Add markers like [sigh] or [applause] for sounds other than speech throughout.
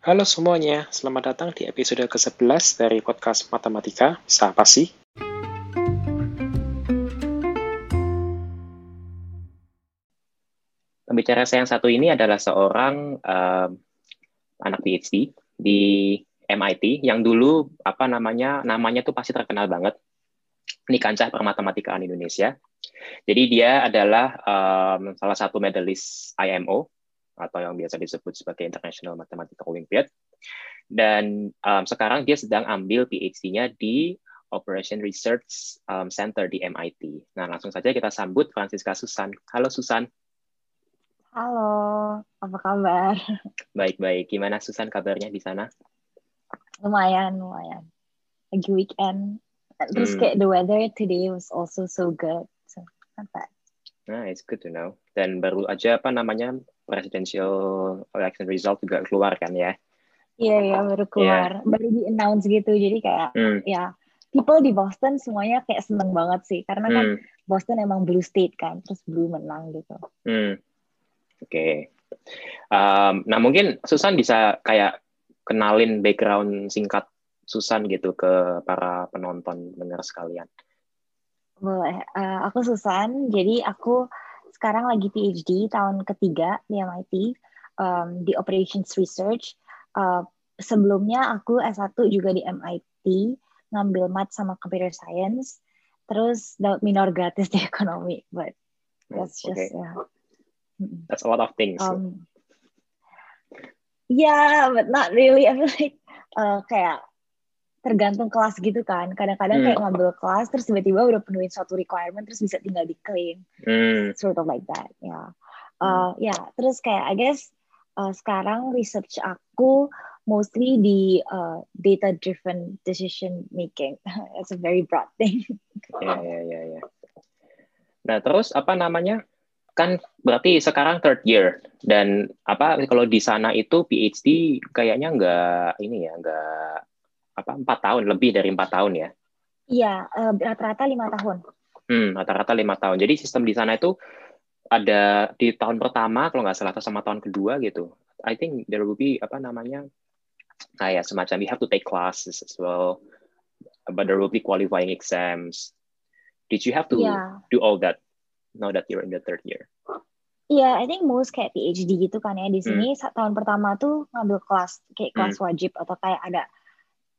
Halo semuanya, selamat datang di episode ke-11 dari podcast Matematika. Siapa sih? Pembicara saya yang satu ini adalah seorang uh, anak PhD di MIT yang dulu apa namanya namanya tuh pasti terkenal banget. Ini kancah permatematikaan Indonesia. Jadi dia adalah um, salah satu medalis IMO atau yang biasa disebut sebagai International Mathematical Olympiad. Dan um, sekarang dia sedang ambil PhD-nya di Operation Research um, Center di MIT. Nah, langsung saja kita sambut Francisca Susan. Halo Susan. Halo, apa kabar? Baik-baik. Gimana Susan kabarnya di sana? Lumayan, lumayan. Lagi weekend. Terus hmm. kayak the weather today was also so good. So, not bad. Nah, it's good to know. Dan baru aja apa namanya presidential election result juga keluar kan ya? Iya ya baru keluar, yeah. baru di announce gitu. Jadi kayak mm. ya people di Boston semuanya kayak seneng banget sih karena kan mm. Boston emang blue state kan, terus blue menang gitu. Mm. Oke. Okay. Um, nah mungkin Susan bisa kayak kenalin background singkat Susan gitu ke para penonton dengar sekalian. Boleh. Uh, aku Susan. Jadi aku sekarang lagi PhD tahun ketiga di MIT um, di Operations Research. Uh, sebelumnya aku S1 juga di MIT ngambil math sama computer science. Terus dapat minor gratis di [laughs] ekonomi, but that's just okay. yeah. That's a lot of things. Um, yeah, but not really. [laughs] I feel like uh, kayak tergantung kelas gitu kan. Kadang-kadang hmm. kayak ngambil kelas terus tiba-tiba udah penuhin suatu requirement terus bisa tinggal diklaim. Hmm. Sort of like that, ya. Yeah. Uh, hmm. ya, yeah. terus kayak I guess uh, sekarang research aku mostly di uh, data driven decision making. [laughs] It's a very broad thing. Ya, ya, ya, ya. Nah, terus apa namanya? Kan berarti sekarang third year dan apa kalau di sana itu PhD kayaknya nggak ini ya, nggak apa empat tahun lebih dari empat tahun ya? Iya, uh, rata-rata lima tahun. Hmm, rata-rata lima tahun. Jadi sistem di sana itu ada di tahun pertama kalau nggak salah atau sama tahun kedua gitu. I think there will be apa namanya kayak semacam you have to take classes as well, but there will be qualifying exams. Did you have to yeah. do all that now that you're in the third year? Iya, yeah, I think most kayak PhD gitu kan ya di sini hmm. tahun pertama tuh ngambil kelas kayak kelas hmm. wajib atau kayak ada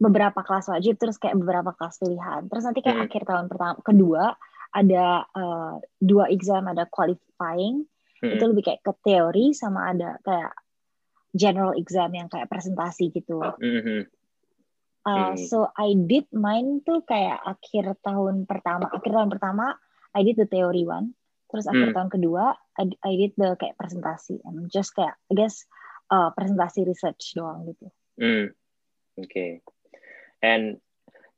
beberapa kelas wajib terus kayak beberapa kelas pilihan terus nanti kayak hmm. akhir tahun pertama kedua ada uh, dua exam ada qualifying hmm. itu lebih kayak ke teori sama ada kayak general exam yang kayak presentasi gitu hmm. Uh, so I did mine tuh kayak akhir tahun pertama akhir tahun pertama I did the theory one terus akhir hmm. tahun kedua I, I did the kayak presentasi and just kayak I guess uh, presentasi research doang gitu. Hmm. Oke. Okay. And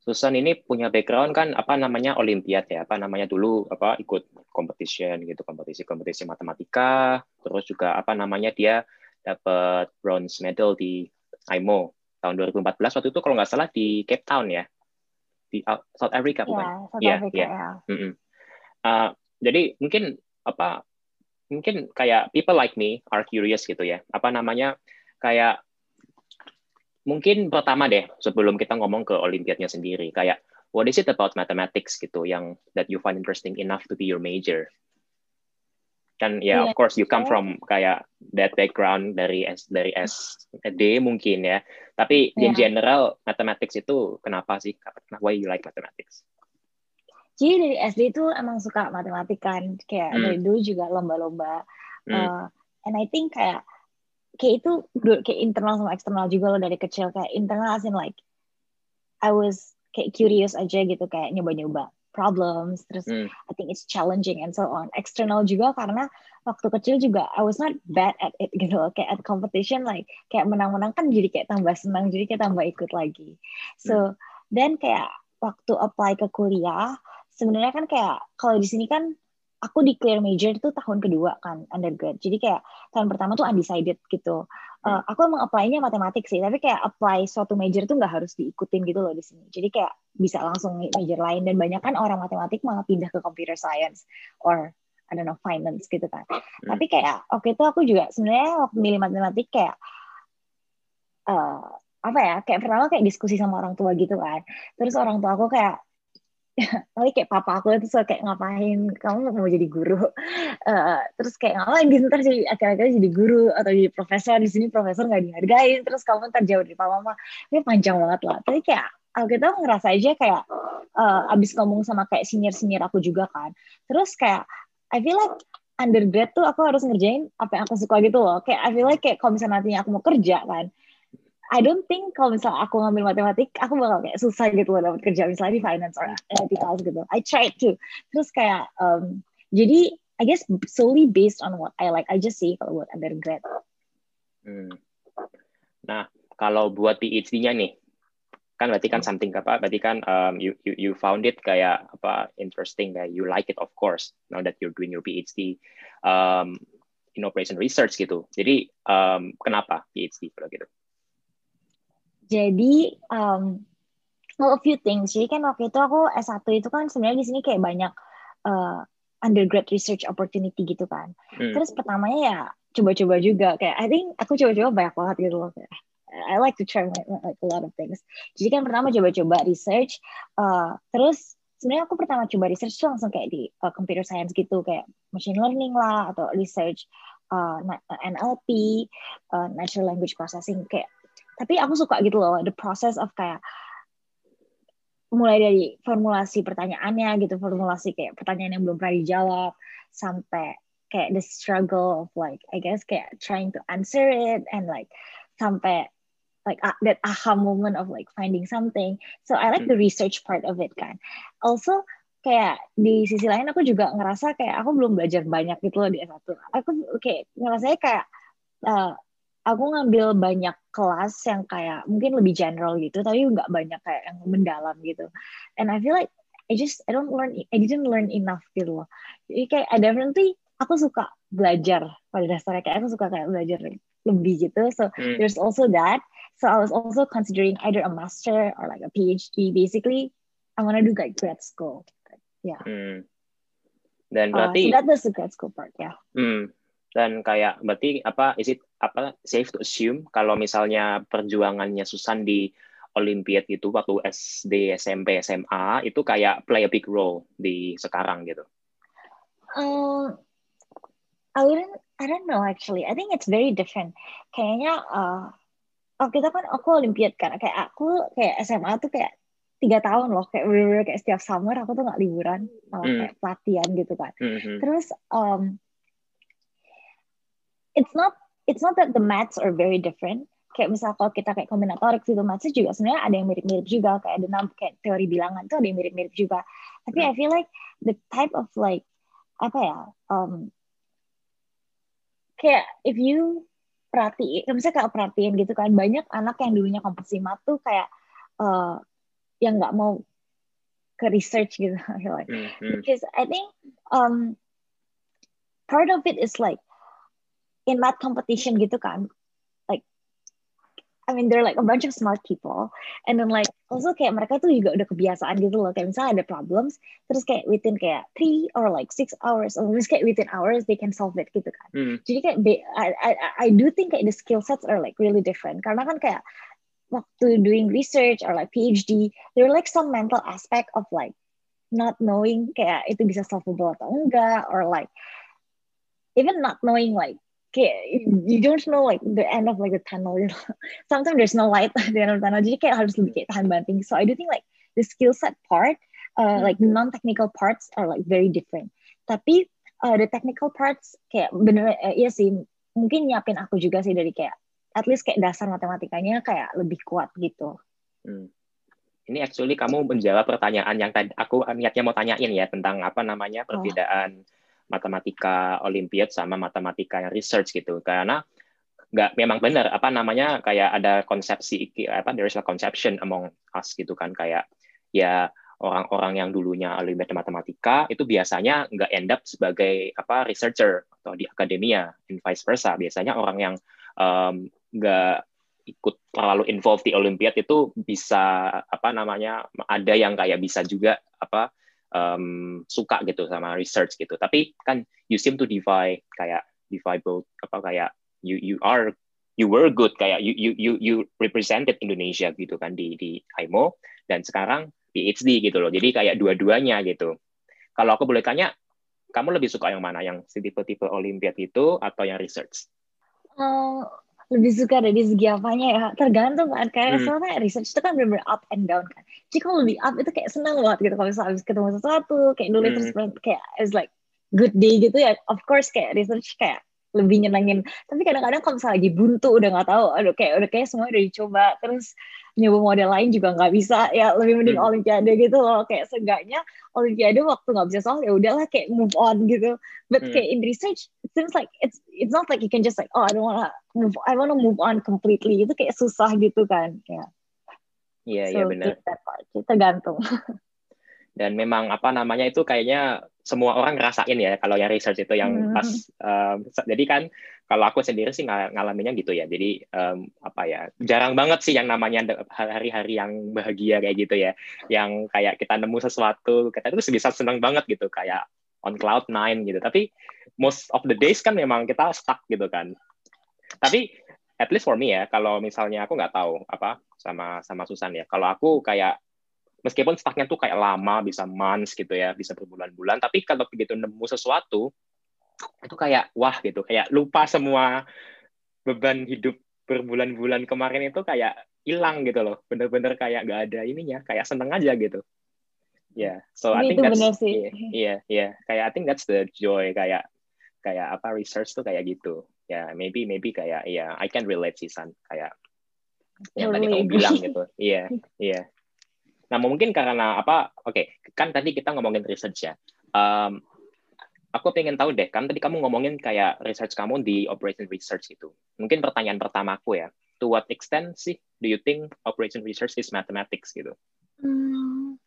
Susan ini punya background kan apa namanya olimpiad ya, apa namanya dulu apa ikut competition gitu, kompetisi-kompetisi matematika, terus juga apa namanya dia dapat bronze medal di IMO tahun 2014 waktu itu kalau nggak salah di Cape Town ya. Di uh, South Africa bukan? Yeah, South yeah, Africa, yeah. yeah. Mm -hmm. uh, jadi mungkin apa mungkin kayak people like me are curious gitu ya. Apa namanya kayak mungkin pertama deh sebelum kita ngomong ke olimpiadnya sendiri kayak what is it about mathematics gitu yang that you find interesting enough to be your major? Kan ya yeah, yeah, of course you come from kayak that background dari S dari SD mungkin ya. Tapi yeah. in general mathematics itu kenapa sih? Why you like mathematics? Jadi dari SD itu emang suka matematik kan. Kayak hmm. dari dulu juga lomba-lomba. Hmm. uh, and I think kayak kayak itu kayak internal sama eksternal juga loh dari kecil kayak internal as in like I was kayak curious aja gitu kayak nyoba-nyoba problems terus mm. I think it's challenging and so on external juga karena waktu kecil juga I was not bad at it [laughs] gitu loh kayak at competition like kayak menang-menang kan jadi kayak tambah senang jadi kayak tambah ikut lagi so mm. dan kayak waktu apply ke kuliah sebenarnya kan kayak kalau di sini kan aku di clear major itu tahun kedua kan undergrad. Jadi kayak tahun pertama tuh undecided gitu. Uh, aku emang apply-nya matematik sih, tapi kayak apply suatu major tuh nggak harus diikutin gitu loh di sini. Jadi kayak bisa langsung major lain dan banyak kan orang matematik malah pindah ke computer science or I don't know finance gitu kan. Hmm. Tapi kayak oke okay, itu aku juga sebenarnya waktu milih matematik kayak uh, apa ya kayak pertama kayak diskusi sama orang tua gitu kan terus orang tua aku kayak tapi kayak papa aku itu suka kayak ngapain kamu mau jadi guru? Uh, [laughs] terus kayak ngapain gitu ntar jadi akhir-akhirnya jadi guru atau jadi profesor di sini profesor nggak dihargain terus kamu ntar jauh dari papa mama. Ini panjang banget lah. Tapi kayak kita ngerasa aja kayak uh, abis ngomong sama kayak senior senior aku juga kan terus kayak I feel like undergrad tuh aku harus ngerjain apa yang aku suka gitu loh. Kayak I feel like kayak kalau misalnya nantinya aku mau kerja kan I don't think kalau misalnya aku ngambil matematik, aku bakal kayak susah gitu loh dapat kerja misalnya di finance or ethical gitu. I tried to. Terus kayak um, jadi I guess solely based on what I like I just say kalau buat undergrad. Hmm. Nah, kalau buat PhD-nya nih, kan berarti kan hmm. something apa? Berarti kan um, you, you you found it kayak apa interesting kayak you like it of course now that you're doing your PhD um, in operation research gitu. Jadi um, kenapa PhD kalau gitu? Jadi um, well, a few things. Jadi kan waktu itu aku S1 itu kan sebenarnya di sini kayak banyak uh, undergrad research opportunity gitu kan. Hmm. Terus pertamanya ya coba-coba juga kayak I think aku coba-coba banyak banget gitu loh I like to try like a lot of things. Jadi kan pertama coba-coba research, uh, terus sebenarnya aku pertama coba research tuh langsung kayak di uh, computer science gitu kayak machine learning lah atau research uh, NLP, uh, natural language processing kayak tapi aku suka gitu loh the process of kayak mulai dari formulasi pertanyaannya gitu formulasi kayak pertanyaan yang belum pernah dijawab sampai kayak the struggle of like I guess kayak trying to answer it and like sampai like uh, that aha moment of like finding something. So I like the hmm. research part of it kan. Also kayak di sisi lain aku juga ngerasa kayak aku belum belajar banyak gitu loh di S1 aku kayak ngerasanya kayak uh, aku ngambil banyak kelas yang kayak mungkin lebih general gitu tapi nggak banyak kayak yang mendalam gitu. And I feel like I just I don't learn I didn't learn enough gitu loh. Jadi kayak I definitely aku suka belajar pada dasarnya. Kayak aku suka kayak belajar lebih gitu. So hmm. there's also that. So I was also considering either a master or like a PhD basically I wanna do like grad school. Yeah. Hmm. dan berarti uh, so that was the grad school part yeah. Hmm dan kayak berarti apa is it apa safe to assume kalau misalnya perjuangannya Susan di Olimpiade itu waktu SD, SMP, SMA itu kayak play a big role di sekarang gitu. Um, I wouldn't, I don't know actually. I think it's very different. Kayaknya, uh, oh kita kan aku Olimpiade kan, kayak aku kayak SMA tuh kayak tiga tahun loh, kayak bener, -bener kayak setiap summer aku tuh nggak liburan, uh, mm. kayak pelatihan gitu kan. Mm -hmm. Terus um, it's not it's not that the maths are very different. Kayak misal kalau kita kayak kombinatorik gitu maths juga sebenarnya ada yang mirip-mirip juga. Kayak ada kayak teori bilangan tuh ada yang mirip-mirip juga. Tapi I feel like the type of like apa ya um, kayak if you perhati misalnya kayak perhatian gitu kan banyak anak yang dulunya kompetisi mat tuh kayak uh, yang nggak mau ke research gitu [laughs] I feel like. Mm -hmm. because I think um, part of it is like in math competition gitu kan. Like I mean they're like a bunch of smart people. And then like also kayak mereka tuh juga udah kebiasaan gitu loh. Kayak misalnya ada problems terus kayak within kayak three or like six hours or just kayak within hours they can solve it gitu kan. Hmm. jadi kayak I, I I do think kayak the skill sets are like really different. Karena kan kayak waktu doing research or like PhD there are like some mental aspect of like not knowing kayak itu bisa solvable atau enggak or like even not knowing like kayak you don't know like the end of like the tunnel you know. [laughs] Sometimes there's no light at the end of the tunnel jadi kayak harus lebih kayak tahan banting. So I do think like the skill set part uh, like non technical parts are like very different. Tapi uh, the technical parts kayak bener uh, iya sih mungkin nyiapin aku juga sih dari kayak at least kayak dasar matematikanya kayak lebih kuat gitu. Hmm. ini actually kamu menjawab pertanyaan yang tadi aku niatnya mau tanyain ya tentang apa namanya oh. perbedaan oh matematika olimpiad sama matematika yang research gitu. Karena nggak memang benar apa namanya kayak ada konsepsi apa there is a conception among us gitu kan. Kayak ya orang-orang yang dulunya olimpiade matematika itu biasanya nggak end up sebagai apa researcher atau di akademia and vice versa. Biasanya orang yang nggak um, ikut terlalu involved di olimpiade itu bisa apa namanya ada yang kayak bisa juga apa um, suka gitu sama research gitu. Tapi kan you seem to divide kayak divide both apa kayak you you are you were good kayak you you you you represented Indonesia gitu kan di di IMO dan sekarang PhD gitu loh. Jadi kayak dua-duanya gitu. Kalau aku boleh tanya, kamu lebih suka yang mana? Yang tipe-tipe Olimpiad itu atau yang research? Uh, lebih suka dari segi apanya ya tergantung kan kayak hmm. soalnya research itu kan benar up and down kan jadi kalau lebih up itu kayak senang banget gitu kalau misalnya habis ketemu sesuatu kayak nulis hmm. terus kayak it's like good day gitu ya of course kayak research kayak lebih nyenengin. Tapi kadang-kadang kalau misalnya lagi buntu udah nggak tahu aduh kayak udah kayak semua udah dicoba terus nyoba model lain juga nggak bisa ya lebih mending hmm. olimpiade gitu loh. Kayak seenggaknya olimpiade waktu nggak bisa soal ya udahlah kayak move on gitu. But hmm. kayak in research it seems like it's it's not like you can just like oh I don't wanna move I wanna move on completely. Itu kayak susah gitu kan ya. Iya iya benar. tergantung [laughs] dan memang apa namanya itu kayaknya semua orang ngerasain ya kalau yang research itu yang hmm. pas um, jadi kan kalau aku sendiri sih ng ngalaminnya gitu ya. Jadi um, apa ya jarang banget sih yang namanya hari-hari yang bahagia kayak gitu ya. Yang kayak kita nemu sesuatu kita itu bisa senang banget gitu kayak on cloud nine gitu. Tapi most of the days kan memang kita stuck gitu kan. Tapi at least for me ya kalau misalnya aku nggak tahu apa sama sama Susan ya. Kalau aku kayak meskipun stucknya tuh kayak lama bisa months gitu ya bisa berbulan-bulan tapi kalau begitu nemu sesuatu itu kayak wah gitu kayak lupa semua beban hidup berbulan-bulan kemarin itu kayak hilang gitu loh. Bener-bener kayak gak ada ininya kayak seneng aja gitu. Ya yeah. so I think that's iya iya yeah, yeah. kayak I think that's the joy kayak kayak apa research tuh kayak gitu. Ya yeah, maybe maybe kayak ya yeah, I can relate sih San. Kayak yang tadi kamu bilang [laughs] gitu. Iya iya Nah, mungkin karena apa? Oke, okay, kan tadi kita ngomongin research ya. Um, aku pengen tahu deh, kan tadi kamu ngomongin kayak research kamu di operation research itu. Mungkin pertanyaan pertamaku ya, to what extent sih do you think operation research is mathematics gitu? Hmm,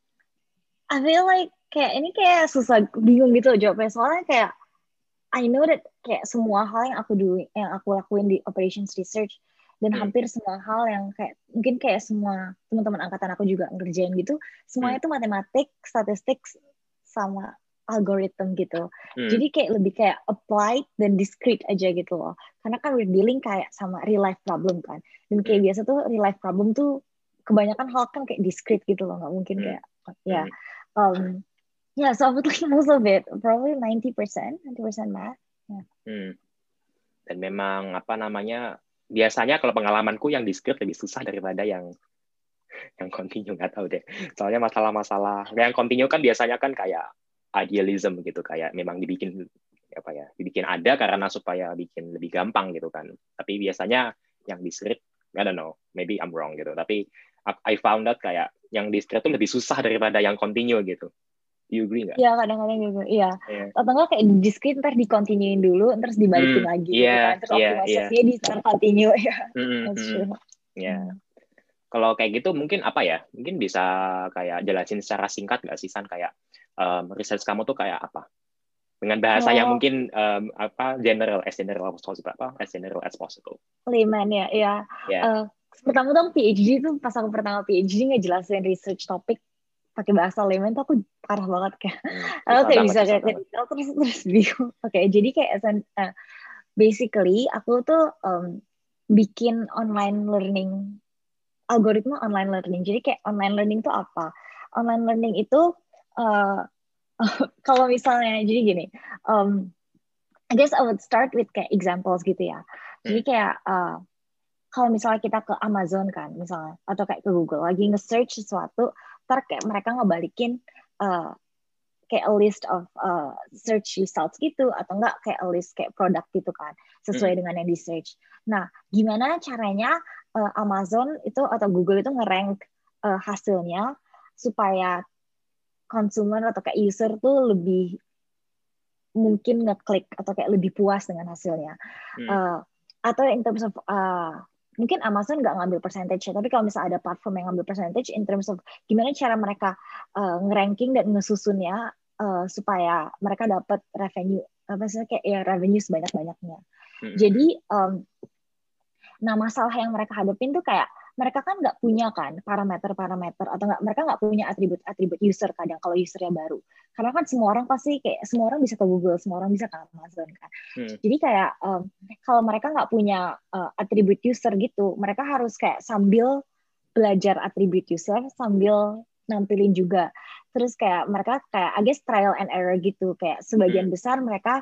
I feel like kayak ini kayak susah bingung gitu jawabnya soalnya kayak I know that kayak semua hal yang aku do yang aku lakuin di operations research dan hmm. hampir semua hal yang kayak mungkin kayak semua teman-teman angkatan aku juga ngerjain gitu semuanya itu hmm. matematik statistik sama algoritma gitu hmm. jadi kayak lebih kayak applied dan discrete aja gitu loh karena kan we're dealing kayak sama real life problem kan dan kayak hmm. biasa tuh real life problem tuh kebanyakan hal kan kayak discrete gitu loh nggak mungkin hmm. kayak ya yeah. um, yeah so I would like most of it probably 90% 90% math yeah. hmm. dan memang apa namanya biasanya kalau pengalamanku yang discrete lebih susah daripada yang yang continue nggak tahu deh. Soalnya masalah-masalah yang continue kan biasanya kan kayak idealism gitu kayak memang dibikin apa ya dibikin ada karena supaya bikin lebih gampang gitu kan. Tapi biasanya yang discrete I don't know maybe I'm wrong gitu. Tapi I found out kayak yang discrete itu lebih susah daripada yang continue gitu You agree nggak? Iya kadang-kadang gitu. Iya. Yeah. Atau enggak kayak di screen ntar dikontinuin dulu, terus dibalikin hmm, lagi. Iya. Yeah, gitu kan. Terus yeah, optimalisasinya yeah. di start continue ya. Mm -hmm. True. Yeah. Kalau kayak gitu mungkin apa ya? Mungkin bisa kayak jelasin secara singkat nggak sih San kayak um, research kamu tuh kayak apa? Dengan bahasa oh. yang mungkin um, apa general as general as possible apa as general as possible. Layman ya, ya. Yeah. Uh, pertama dong PhD tuh pas aku pertama PhD ngejelasin research topik pakai bahasa layman tuh aku parah banget kayak hmm, [laughs] aku kayak bisa kayak terus terus bingung. [laughs] Oke okay, jadi kayak uh, basically aku tuh um, bikin online learning algoritma online learning. Jadi kayak online learning tuh apa? Online learning itu uh, [laughs] kalau misalnya jadi gini um, I guess I would start with kayak examples gitu ya. Jadi hmm. kayak uh, kalau misalnya kita ke Amazon kan misalnya atau kayak ke Google lagi nge-search sesuatu ntar kayak mereka ngebalikin uh, kayak a list of uh, search results gitu atau enggak kayak a list kayak produk gitu kan sesuai hmm. dengan yang di search. Nah, gimana caranya uh, Amazon itu atau Google itu ngerank uh, hasilnya supaya konsumen atau kayak user tuh lebih mungkin ngeklik atau kayak lebih puas dengan hasilnya. Hmm. Uh, atau in terms of uh, mungkin Amazon nggak ngambil percentage tapi kalau misalnya ada platform yang ngambil percentage in terms of gimana cara mereka uh, ngeranking dan ngesusunnya uh, supaya mereka dapat revenue apa sih kayak ya revenue sebanyak banyaknya. Hmm. Jadi um, nah masalah yang mereka hadapin tuh kayak mereka kan nggak punya kan parameter-parameter atau nggak mereka nggak punya atribut-atribut user kadang kalau usernya baru karena kan semua orang pasti kayak semua orang bisa ke Google semua orang bisa ke Amazon kan hmm. jadi kayak um, kalau mereka nggak punya uh, atribut user gitu mereka harus kayak sambil belajar atribut user sambil nampilin juga terus kayak mereka kayak I guess trial and error gitu kayak sebagian hmm. besar mereka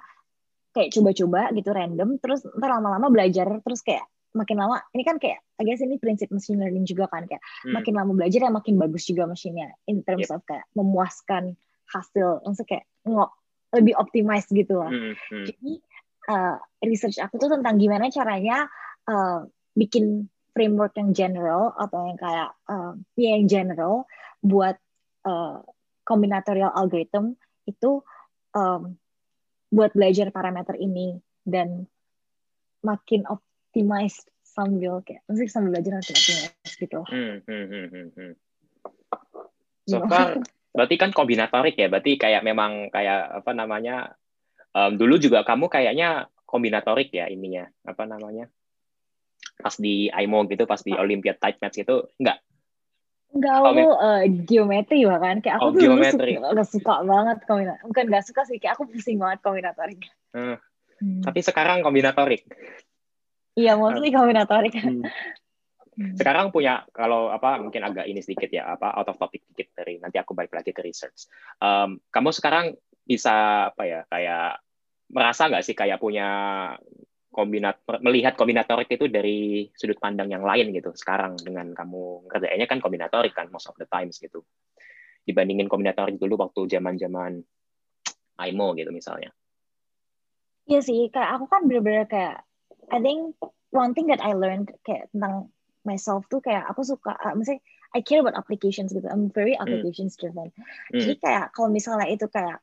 kayak coba-coba gitu random terus ntar lama-lama belajar terus kayak makin lama ini kan kayak I guess ini prinsip machine learning juga kan kayak hmm. makin lama belajar ya makin bagus juga mesinnya in terms yep. of kayak memuaskan hasil maksudnya kayak ngok lebih optimize gitu lah hmm. Hmm. jadi uh, research aku tuh tentang gimana caranya uh, bikin framework yang general atau yang kayak uh, ya yang general buat uh, combinatorial algorithm itu um, buat belajar parameter ini dan makin optimize sambil kayak mesti sambil belajar makin optimize gitu. Hmm, hmm, hmm, hmm, hmm. So far, [laughs] berarti kan kombinatorik ya, berarti kayak memang kayak apa namanya, um, dulu juga kamu kayaknya kombinatorik ya ininya, apa namanya, pas di IMO gitu, pas di Olympiad Type Match itu, enggak? Enggak, aku oh, uh, geometri bahkan kayak aku oh, tuh geometri. suka, suka banget kombinatorik. Bukan gak suka sih, kayak aku pusing banget kombinatorik. Hmm. Hmm. Tapi sekarang kombinatorik. Iya, mostly kombinatorik. Hmm. hmm. Sekarang punya kalau apa mungkin agak ini sedikit ya apa out of topic sedikit dari nanti aku balik lagi ke research. Um, kamu sekarang bisa apa ya kayak merasa nggak sih kayak punya kombinat melihat kombinatorik itu dari sudut pandang yang lain gitu sekarang dengan kamu kerjanya kan kombinatorik kan most of the times gitu dibandingin kombinatorik dulu waktu zaman zaman IMO gitu misalnya Iya sih kayak aku kan bener-bener kayak I think one thing that I learned kayak tentang myself tuh kayak aku suka uh, maksudnya I care about applications gitu I'm very hmm. applications driven hmm. jadi kayak kalau misalnya itu kayak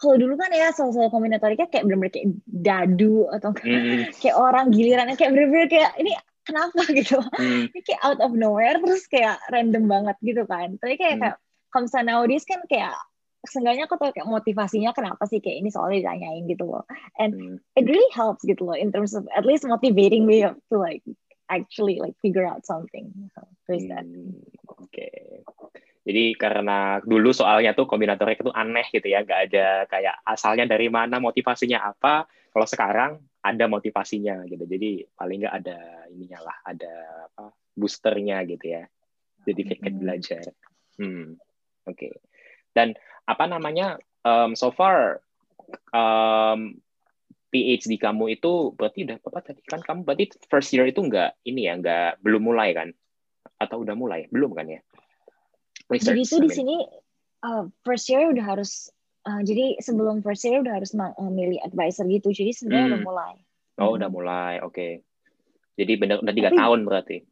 kalau dulu kan ya soal-soal kombinatoriknya kayak bener-bener kayak dadu atau mm. [laughs] kayak orang gilirannya kayak bener-bener kayak ini kenapa [laughs] gitu mm. ini kayak out of nowhere terus kayak random banget gitu kan tapi kayak mm. kayak kalau misalnya nowadays kan kayak seenggaknya aku tahu kayak motivasinya kenapa sih kayak ini soalnya ditanyain gitu loh and mm. it really helps gitu loh in terms of at least motivating me to like actually like figure out something so, there's that mm. oke okay. Jadi karena dulu soalnya tuh kombinatorik itu aneh gitu ya, nggak ada kayak asalnya dari mana, motivasinya apa. Kalau sekarang ada motivasinya gitu. Jadi paling nggak ada ininya lah, ada apa boosternya gitu ya. Jadi kayak hmm. belajar. Hmm, oke. Okay. Dan apa namanya? Um, so far um, PhD kamu itu berarti udah apa tadi kan kamu berarti first year itu nggak ini ya nggak belum mulai kan atau udah mulai belum kan ya research. Jadi itu di sini uh, first year udah harus uh, jadi sebelum first year udah harus memilih uh, advisor gitu. Jadi sebenarnya hmm. udah mulai. Oh, hmm. udah mulai. Oke. Okay. Jadi benar udah tiga tahun berarti.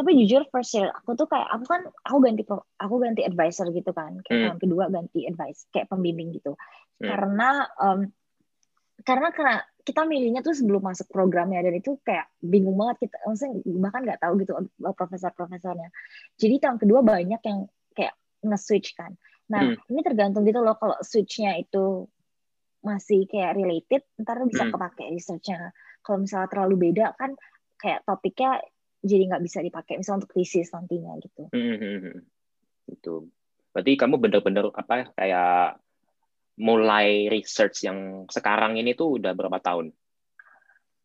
Tapi jujur first year aku tuh kayak aku kan aku ganti aku ganti advisor gitu kan. Kayak hmm. tahun kedua ganti advice kayak pembimbing gitu. Hmm. Karena um, karena karena kita milihnya tuh sebelum masuk programnya dan itu kayak bingung banget kita maksudnya bahkan nggak tahu gitu profesor-profesornya jadi tahun kedua banyak yang nge-switch kan. Nah, hmm. ini tergantung gitu loh kalau switchnya itu masih kayak related, ntar bisa hmm. kepake researchnya. Kalau misalnya terlalu beda kan kayak topiknya jadi nggak bisa dipakai misalnya untuk thesis nantinya gitu. Hmm. hmm, hmm, hmm. Itu. Berarti kamu bener-bener apa kayak mulai research yang sekarang ini tuh udah berapa tahun?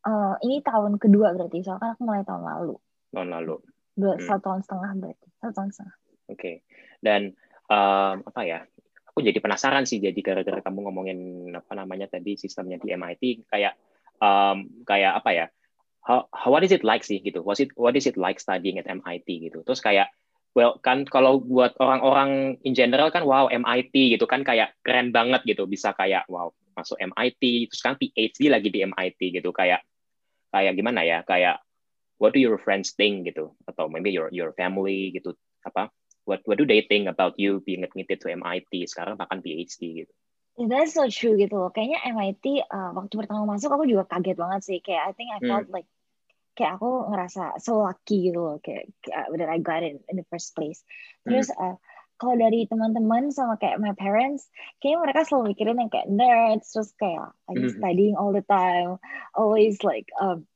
Uh, ini tahun kedua berarti, soalnya kan aku mulai tahun lalu. Tahun lalu. Dua, hmm. Satu tahun setengah berarti, satu tahun setengah. Oke. Okay. Dan um, apa ya? Aku jadi penasaran sih jadi gara-gara kamu ngomongin apa namanya tadi sistemnya di MIT kayak um, kayak apa ya? How, how what is it like sih gitu? What it what is it like studying at MIT gitu? Terus kayak well kan kalau buat orang-orang in general kan wow MIT gitu kan kayak keren banget gitu bisa kayak wow masuk MIT terus kan PhD lagi di MIT gitu kayak kayak gimana ya kayak what do your friends think gitu atau maybe your your family gitu apa what what do they think about you being admitted to MIT sekarang bahkan PhD gitu that's so true gitu loh. Kayaknya MIT uh, waktu pertama masuk aku juga kaget banget sih. Kayak I think I felt hmm. like kayak aku ngerasa so lucky gitu loh kayak, kayak that I got it in the first place. Terus hmm. uh, kalau dari teman-teman sama kayak my parents, kayaknya mereka selalu mikirin yang kayak nerds, terus kayak like hmm. studying all the time, always like um,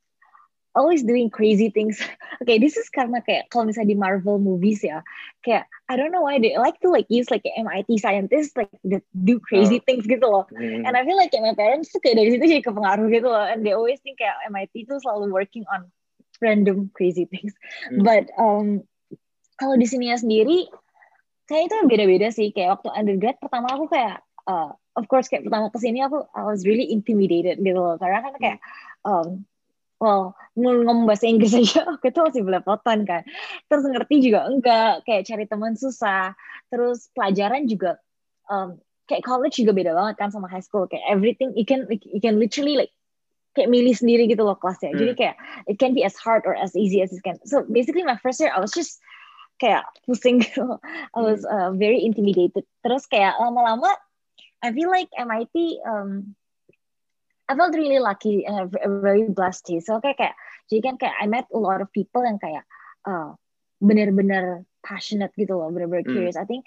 always doing crazy things. [laughs] okay, this is karena kayak kalau misalnya di Marvel movies ya, kayak I don't know why they like to like use like MIT scientists like that do crazy oh. things gitu loh. Mm. And I feel like my parents tuh kayak dari situ jadi kepengaruh gitu loh. And they always think kayak MIT tuh selalu working on random crazy things. Mm. But um, kalau di sini ya sendiri, kayak itu beda-beda sih. Kayak waktu undergrad pertama aku kayak uh, of course kayak pertama ke sini aku I was really intimidated gitu loh karena kan kayak um, well ngomong bahasa Inggris [laughs] aja aku itu masih belepotan kan. Terus ngerti juga enggak kayak cari teman susah. Terus pelajaran juga um, kayak college juga beda banget kan sama high school. Kayak everything you can you can literally like kayak milih sendiri gitu loh kelasnya. Hmm. jadi kayak it can be as hard or as easy as it can. So basically my first year I was just kayak pusing [laughs] gitu. I was hmm. uh, very intimidated. Terus kayak lama-lama I feel like MIT um, I felt really lucky and very blessed too. So kayak kayak jadi kan kayak I met a lot of people yang kayak uh, bener-bener passionate gitu loh, bener-bener hmm. curious. I think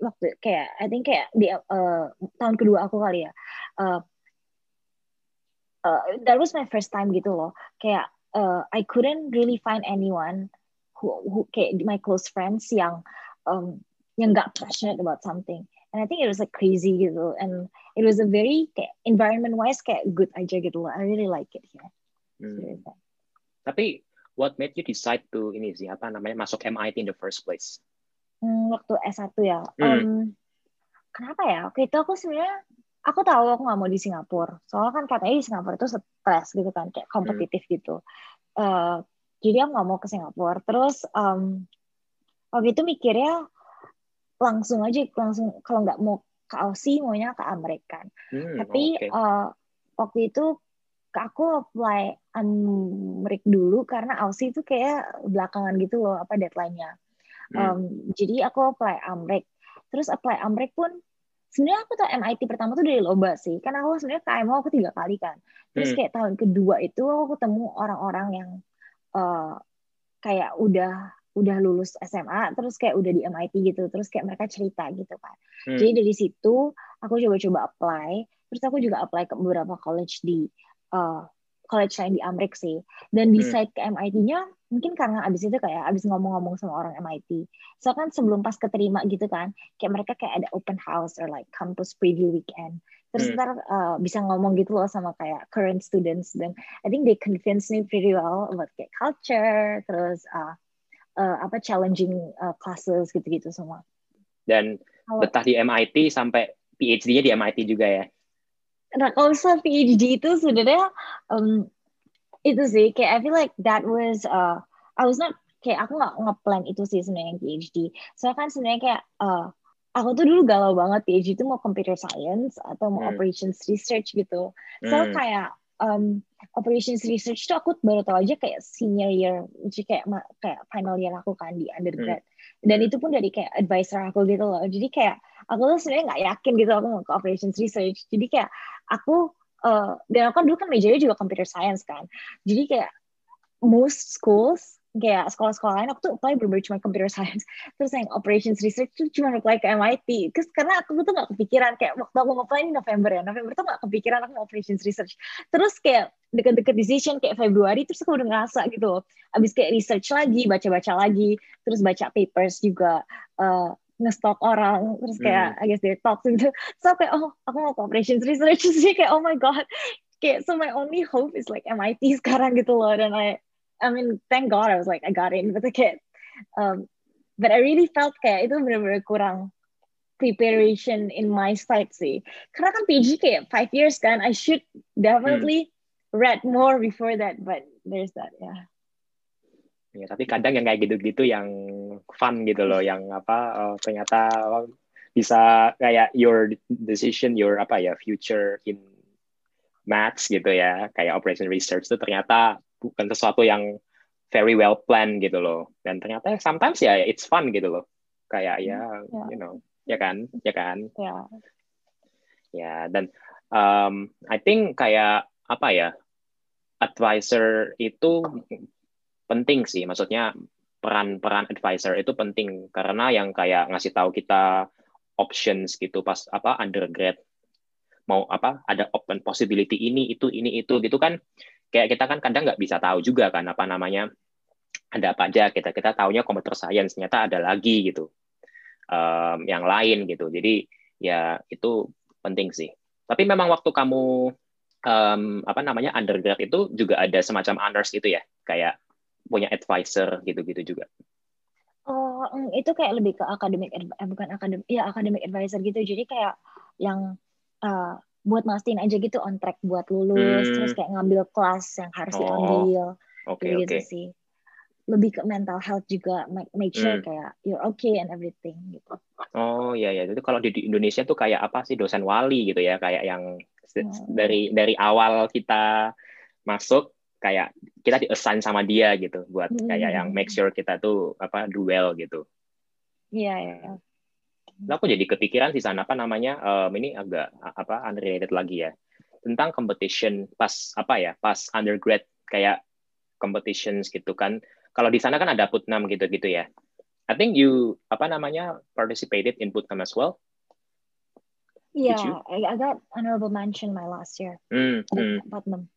waktu kayak I think kayak di uh, tahun kedua aku kali ya. Uh, uh, that was my first time gitu loh. Kayak uh, I couldn't really find anyone who who kayak my close friends yang um, yang gak passionate about something and I think it was like crazy gitu and it was a very environment wise kayak good aja gitu loh. I really like it here. Hmm. tapi what made you decide to ini sih apa namanya masuk MIT in the first place? Hmm, waktu S1 ya. Hmm. um, kenapa ya? Waktu itu aku sebenarnya aku tahu aku nggak mau di Singapura. Soalnya kan katanya di Singapura itu stres gitu kan kayak kompetitif hmm. gitu. Uh, jadi aku nggak mau ke Singapura. Terus um, waktu itu mikirnya langsung aja langsung kalau nggak mau ke Aussie maunya ke Amerika hmm, tapi okay. uh, eh, waktu itu aku apply Amerik dulu karena Aussie itu kayak belakangan gitu loh apa deadline-nya hmm. um, jadi aku apply Amerik terus apply Amerik pun sebenarnya aku tuh MIT pertama tuh dari lomba sih karena aku sebenarnya KMO aku tiga kali kan terus hmm. kayak tahun kedua itu aku ketemu orang-orang yang uh, kayak udah udah lulus SMA terus kayak udah di MIT gitu terus kayak mereka cerita gitu kan hmm. jadi dari situ aku coba-coba apply terus aku juga apply ke beberapa college di uh, college lain di Amerika sih dan hmm. decide hmm. ke MIT-nya mungkin karena abis itu kayak abis ngomong-ngomong sama orang MIT so kan sebelum pas keterima gitu kan kayak mereka kayak ada open house or like campus preview weekend terus hmm. ntar uh, bisa ngomong gitu loh sama kayak current students dan I think they convince me pretty well about kayak culture terus uh, uh, apa challenging uh, classes gitu-gitu semua. Dan kalau, betah di MIT sampai PhD-nya di MIT juga ya? Nah kalau misalnya PhD itu sebenarnya um, itu sih kayak I feel like that was uh, I was not kayak aku nggak ngeplan itu sih sebenarnya PhD. Soalnya kan sebenarnya kayak uh, aku tuh dulu galau banget PhD itu mau computer science atau mau hmm. operations research gitu. So hmm. kayak um, operations research tuh aku baru tahu aja kayak senior year, jadi kayak kayak final year aku kan di undergrad. Hmm. Dan itu pun dari kayak advisor aku gitu loh. Jadi kayak aku tuh sebenarnya nggak yakin gitu aku mau ke operations research. Jadi kayak aku uh, dan aku kan dulu kan majornya juga computer science kan. Jadi kayak most schools kayak sekolah-sekolah lain aku tuh apply bener cuma computer science. [laughs] Terus yang operations research tuh cuma apply ke MIT terus karena aku tuh gak kepikiran kayak waktu aku apply ini November ya November tuh gak kepikiran aku operations research. Terus kayak deket-deket decision kayak Februari terus aku udah ngerasa gitu abis kayak research lagi baca-baca lagi terus baca papers juga uh, ngestok orang terus kayak hmm. I guess they talk gitu [laughs] so kayak oh aku mau operations research. [laughs] Sih kayak oh my god kayak so my only hope is like MIT sekarang gitu loh. Dan I I mean, thank God I was like I got in with the kid. Um, but I really felt kayak itu benar-benar kurang preparation in my side sih. Karena kan PG kayak five years kan, I should definitely hmm. read more before that. But there's that. Yeah. Ya, tapi kadang yang kayak gitu-gitu yang fun gitu loh, yang apa uh, ternyata bisa kayak your decision, your apa ya future in maths gitu ya, kayak operation research itu ternyata bukan sesuatu yang very well planned gitu loh. Dan ternyata sometimes ya it's fun gitu loh. Kayak ya yeah. you know ya kan ya kan? Ya. Yeah. ya dan um, I think kayak apa ya advisor itu penting sih. Maksudnya peran-peran advisor itu penting. Karena yang kayak ngasih tahu kita options gitu pas apa undergrad mau apa ada open possibility ini itu ini itu gitu kan. Kayak kita kan kadang nggak bisa tahu juga kan apa namanya ada apa aja kita kita taunya computer science ternyata ada lagi gitu. Um, yang lain gitu. Jadi ya itu penting sih. Tapi memang waktu kamu um, apa namanya undergrad itu juga ada semacam honors gitu ya? Kayak punya advisor gitu-gitu juga. Oh, itu kayak lebih ke akademik, eh, bukan akademik, ya akademik advisor gitu. Jadi kayak yang uh, buat mastiin aja gitu on track buat lulus, hmm. terus kayak ngambil kelas yang harus oh. diambil, okay, gitu, okay. sih. Lebih ke mental health juga, make, make sure hmm. kayak you're okay and everything gitu. Oh iya ya, itu kalau di Indonesia tuh kayak apa sih dosen wali gitu ya, kayak yang hmm. dari dari awal kita masuk kayak kita di assign sama dia gitu buat hmm. kayak yang make sure kita tuh apa duel gitu. Iya yeah. Yeah. Nah, aku jadi kepikiran di sana apa namanya um, ini agak apa unrelated lagi ya tentang competition pas apa ya pas undergrad kayak competitions gitu kan. Kalau di sana kan ada putnam gitu-gitu ya. I think you apa namanya participated in putnam as well. Yeah, I got honorable mention my last year. Mm, mm. Putnam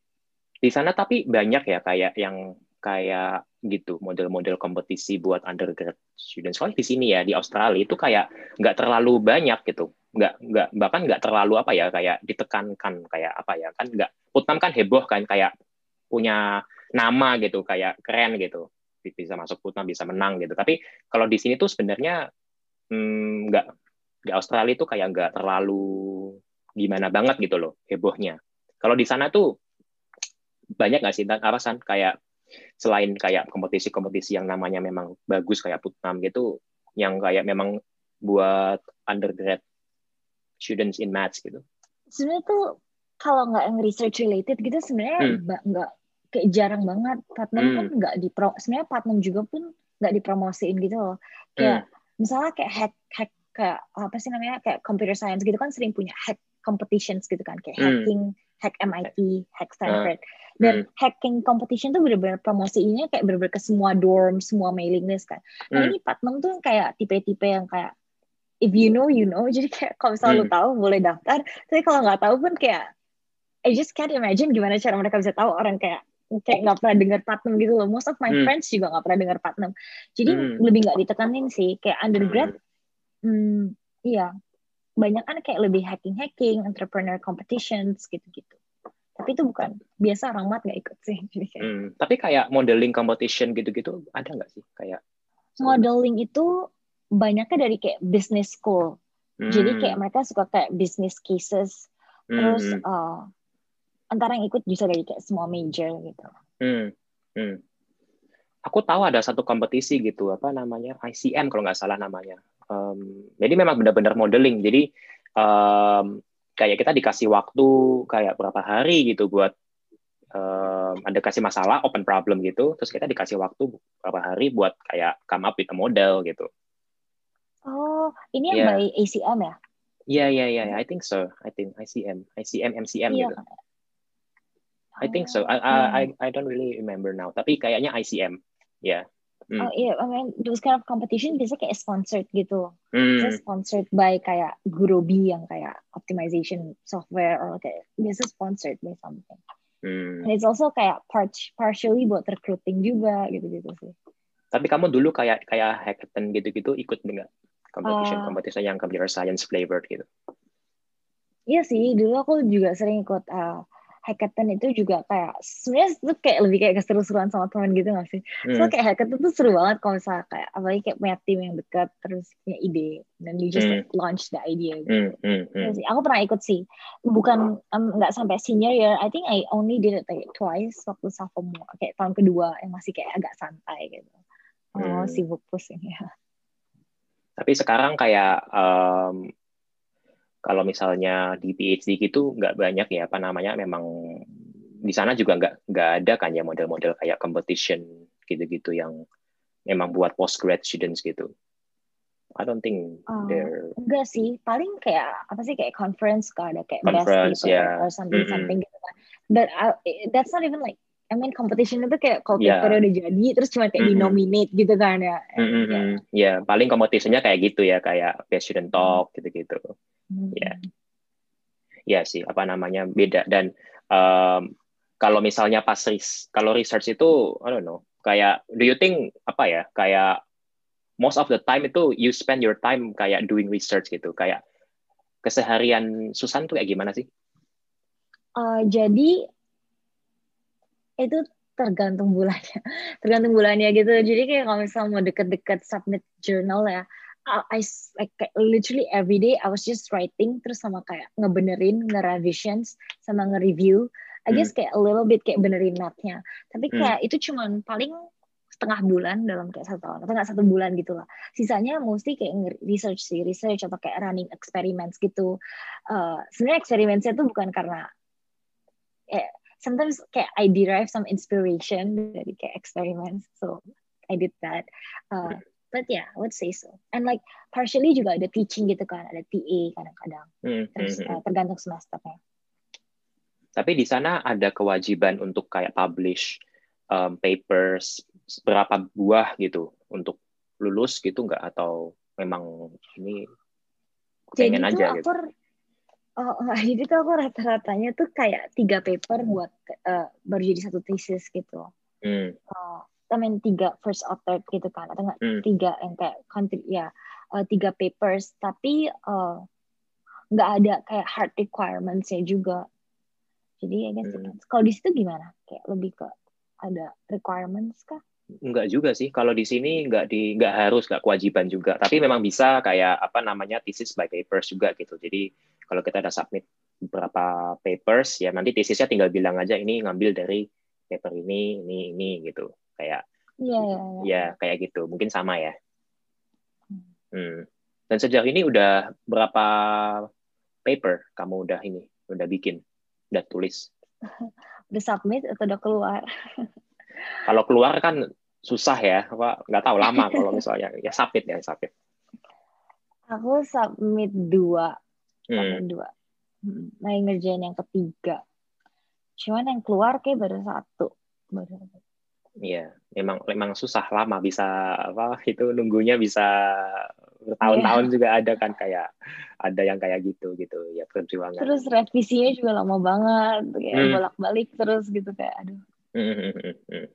di sana tapi banyak ya kayak yang kayak gitu model-model kompetisi buat undergrad students. Soalnya di sini ya di Australia itu kayak nggak terlalu banyak gitu, nggak nggak bahkan nggak terlalu apa ya kayak ditekankan kayak apa ya kan nggak Putnam kan heboh kan kayak punya nama gitu kayak keren gitu bisa masuk Putnam bisa menang gitu. Tapi kalau di sini tuh sebenarnya hmm, nggak di Australia itu kayak nggak terlalu gimana banget gitu loh hebohnya. Kalau di sana tuh banyak nggak sih alasan kayak selain kayak kompetisi-kompetisi yang namanya memang bagus kayak Putnam gitu, yang kayak memang buat undergrad students in maths gitu? Sebenarnya tuh kalau nggak yang research related gitu sebenarnya hmm. nggak kayak jarang banget Putnam hmm. pun nggak di sebenarnya Putnam juga pun nggak dipromosiin gitu loh kayak hmm. misalnya kayak hack hack kayak apa sih namanya kayak computer science gitu kan sering punya hack competitions gitu kan kayak hmm. hacking hack MIT hack Stanford uh dan hmm. hacking competition tuh bener-bener promosinya kayak bener-bener ke semua dorm semua mailing list kan nah hmm. ini Putnam tuh kayak tipe-tipe yang kayak if you know you know [laughs] jadi kayak kalau misalnya hmm. lu tahu boleh daftar tapi kalau nggak tahu pun kayak I just can't imagine gimana cara mereka bisa tahu orang kayak kayak nggak pernah dengar Putnam gitu loh. Most of my hmm. friends juga nggak pernah dengar Putnam. Jadi hmm. lebih nggak ditekanin sih. Kayak undergrad, hmm. hmm, iya banyak kan kayak lebih hacking-hacking, entrepreneur competitions gitu-gitu tapi itu bukan biasa orang mat nggak ikut sih [laughs] Hmm, tapi kayak modeling competition gitu-gitu ada nggak sih kayak modeling itu banyaknya dari kayak business school hmm. jadi kayak mereka suka kayak business cases terus hmm. uh, antara yang ikut bisa dari kayak semua major gitu hmm. Hmm. aku tahu ada satu kompetisi gitu apa namanya ICM kalau nggak salah namanya um, jadi memang benar-benar modeling jadi um, kayak kita dikasih waktu kayak berapa hari gitu buat um, ada kasih masalah open problem gitu terus kita dikasih waktu berapa hari buat kayak come up with a model gitu. Oh ini yang yeah. by ACM ya? Iya iya iya I think so. I think ICM ICM MCM yeah. gitu. I think so. I, I I I don't really remember now. Tapi kayaknya ICM ya yeah. Mm. Oh iya, I mean those kind of competition biasa kayak sponsored gitu. Mm. Biasa sponsored by kayak Gurobi yang kayak optimization software or kayak biasa sponsored by something. Mm. And it's also kayak part partially buat recruiting juga gitu-gitu sih. Tapi kamu dulu kayak kayak hackathon gitu-gitu ikut enggak? Competition uh, competition yang computer science flavored gitu. Iya sih, dulu aku juga sering ikut uh, hackathon itu juga kayak sebenarnya itu kayak lebih kayak keseru-seruan sama teman gitu gak sih? Hmm. So kayak hackathon tuh seru banget kalau misalnya kayak apalagi kayak punya tim yang dekat terus punya ide dan you just hmm. like, launch the idea gitu. Hmm. Hmm. Hmm. Ya aku pernah ikut sih, bukan nggak um, sampai senior year. I think I only did it like twice waktu sophomore, kayak tahun kedua yang masih kayak agak santai gitu. Oh hmm. sibuk pusing ya. Tapi sekarang kayak um, kalau misalnya di PhD gitu nggak banyak ya apa namanya memang di sana juga nggak nggak ada kan ya model-model kayak competition gitu-gitu yang memang buat postgrad students gitu. I don't think uh, there. Enggak sih, paling kayak apa sih kayak conference kan ada kayak conference, best yeah. or something mm -hmm. something gitu kan. But uh, that's not even like I mean competition itu kayak kalau yeah. paper udah jadi terus cuma kayak mm -hmm. dinominate gitu kan ya. Mm -hmm. Ya, yeah, paling competitionnya kayak gitu ya kayak best student talk gitu-gitu. Hmm. Ya, ya sih apa namanya beda dan um, kalau misalnya pas ris kalau research itu I don't know kayak do you think apa ya kayak most of the time itu you spend your time kayak doing research gitu kayak keseharian Susan tuh kayak gimana sih? Uh, jadi itu tergantung bulannya, [laughs] tergantung bulannya gitu. Jadi kayak kalau misalnya mau deket-deket submit journal ya, I like literally every day I was just writing terus sama kayak ngebenerin, nge-revisions sama nge-review. I guess hmm. kayak a little bit kayak benerin mathnya. Tapi hmm. kayak hmm. itu cuman paling setengah bulan dalam kayak satu tahun atau nggak satu bulan gitu lah. Sisanya mesti kayak research sih, research atau kayak running experiments gitu. Uh, Sebenarnya eksperimennya tuh bukan karena eh, sometimes kayak I derive some inspiration dari kayak experiments, so I did that. Uh, but yeah, I would say so. And like partially juga ada teaching gitu kan, ada TA kadang-kadang. Hmm, Terus uh, tergantung semesternya. Tapi di sana ada kewajiban untuk kayak publish um, papers berapa buah gitu untuk lulus gitu nggak atau memang ini pengen jadi aja gitu? Oh, [laughs] jadi tuh aku rata-ratanya tuh kayak tiga paper buat uh, baru jadi satu thesis gitu. Hmm. Uh, I mean tiga first author gitu kan atau enggak hmm. tiga yang kayak country ya uh, tiga papers tapi uh, nggak ada kayak hard requirements ya juga. Jadi ya guess hmm. kalau di situ gimana? Kayak lebih ke ada requirements kah? Enggak juga sih. Kalau di sini enggak di enggak harus enggak kewajiban juga. Tapi memang bisa kayak apa namanya thesis by papers juga gitu. Jadi kalau kita ada submit beberapa papers ya nanti tesisnya tinggal bilang aja ini ngambil dari paper ini ini ini gitu. Kayak Iya, yeah, yeah, yeah. ya kayak gitu. Mungkin sama ya. Hmm. hmm. Dan sejauh ini udah berapa paper kamu udah ini udah bikin, udah tulis? [laughs] udah submit atau udah keluar? [laughs] Kalau keluar kan susah ya, apa nggak tahu lama kalau misalnya ya submit ya submit. Aku submit dua, hmm. dua. Hmm, lagi ngerjain yang ketiga. Cuman yang keluar kayak baru satu. Baru satu. Iya, memang memang susah lama bisa apa itu nunggunya bisa bertahun-tahun yeah. juga ada kan kayak ada yang kayak gitu gitu ya perjuangan. Terus revisinya juga lama banget kayak hmm. bolak-balik terus gitu kayak aduh. Hmm, hmm, hmm, hmm.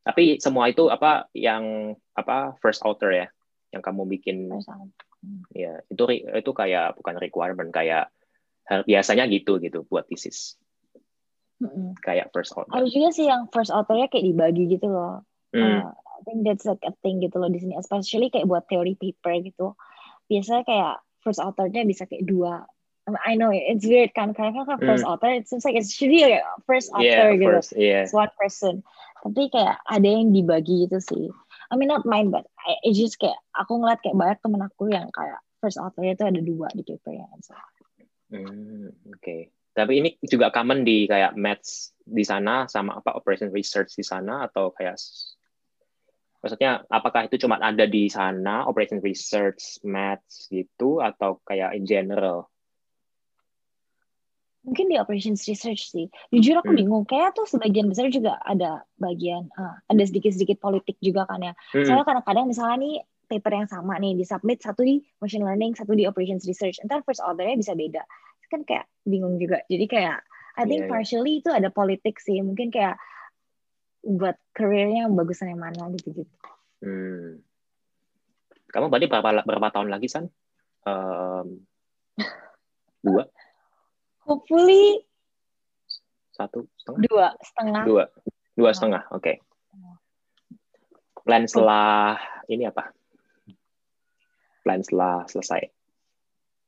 Tapi semua itu apa yang apa first author ya yang kamu bikin? Ya itu itu kayak bukan requirement kayak biasanya gitu gitu buat thesis. Mm-hmm. Kayak first author. Ada juga sih yang first authornya kayak dibagi gitu loh. Mm. Uh, I think that's like a thing gitu loh di sini, especially kayak buat theory paper gitu. Biasanya kayak first authornya bisa kayak dua. I know it's weird kan karena kan first mm. author it seems like it should be like first author yeah, gitu. First, yeah. It's one person. Tapi kayak ada yang dibagi gitu sih. I mean not mine but I, I just kayak aku ngeliat kayak banyak temen aku yang kayak first authornya itu ada dua di papernya. So. Hmm, Oke. Okay. Tapi ini juga common di kayak maths di sana sama apa operation research di sana atau kayak maksudnya apakah itu cuma ada di sana operation research maths gitu atau kayak in general? Mungkin di operations research sih. Jujur aku bingung. Kayak tuh sebagian besar juga ada bagian uh, ada sedikit-sedikit politik juga kan ya. Hmm. Soalnya kadang-kadang misalnya nih paper yang sama nih di submit satu di machine learning, satu di operations research. Entar first ordernya bisa beda kan kayak bingung juga jadi kayak I think yeah, iya. partially yeah. itu ada politik sih mungkin kayak buat karirnya bagusan yang mana gitu gitu hmm. kamu berarti berapa berapa tahun lagi san um, dua hopefully satu setengah? Dua setengah. Dua. Dua setengah oke. Okay. plan setelah ini apa? Plan setelah selesai.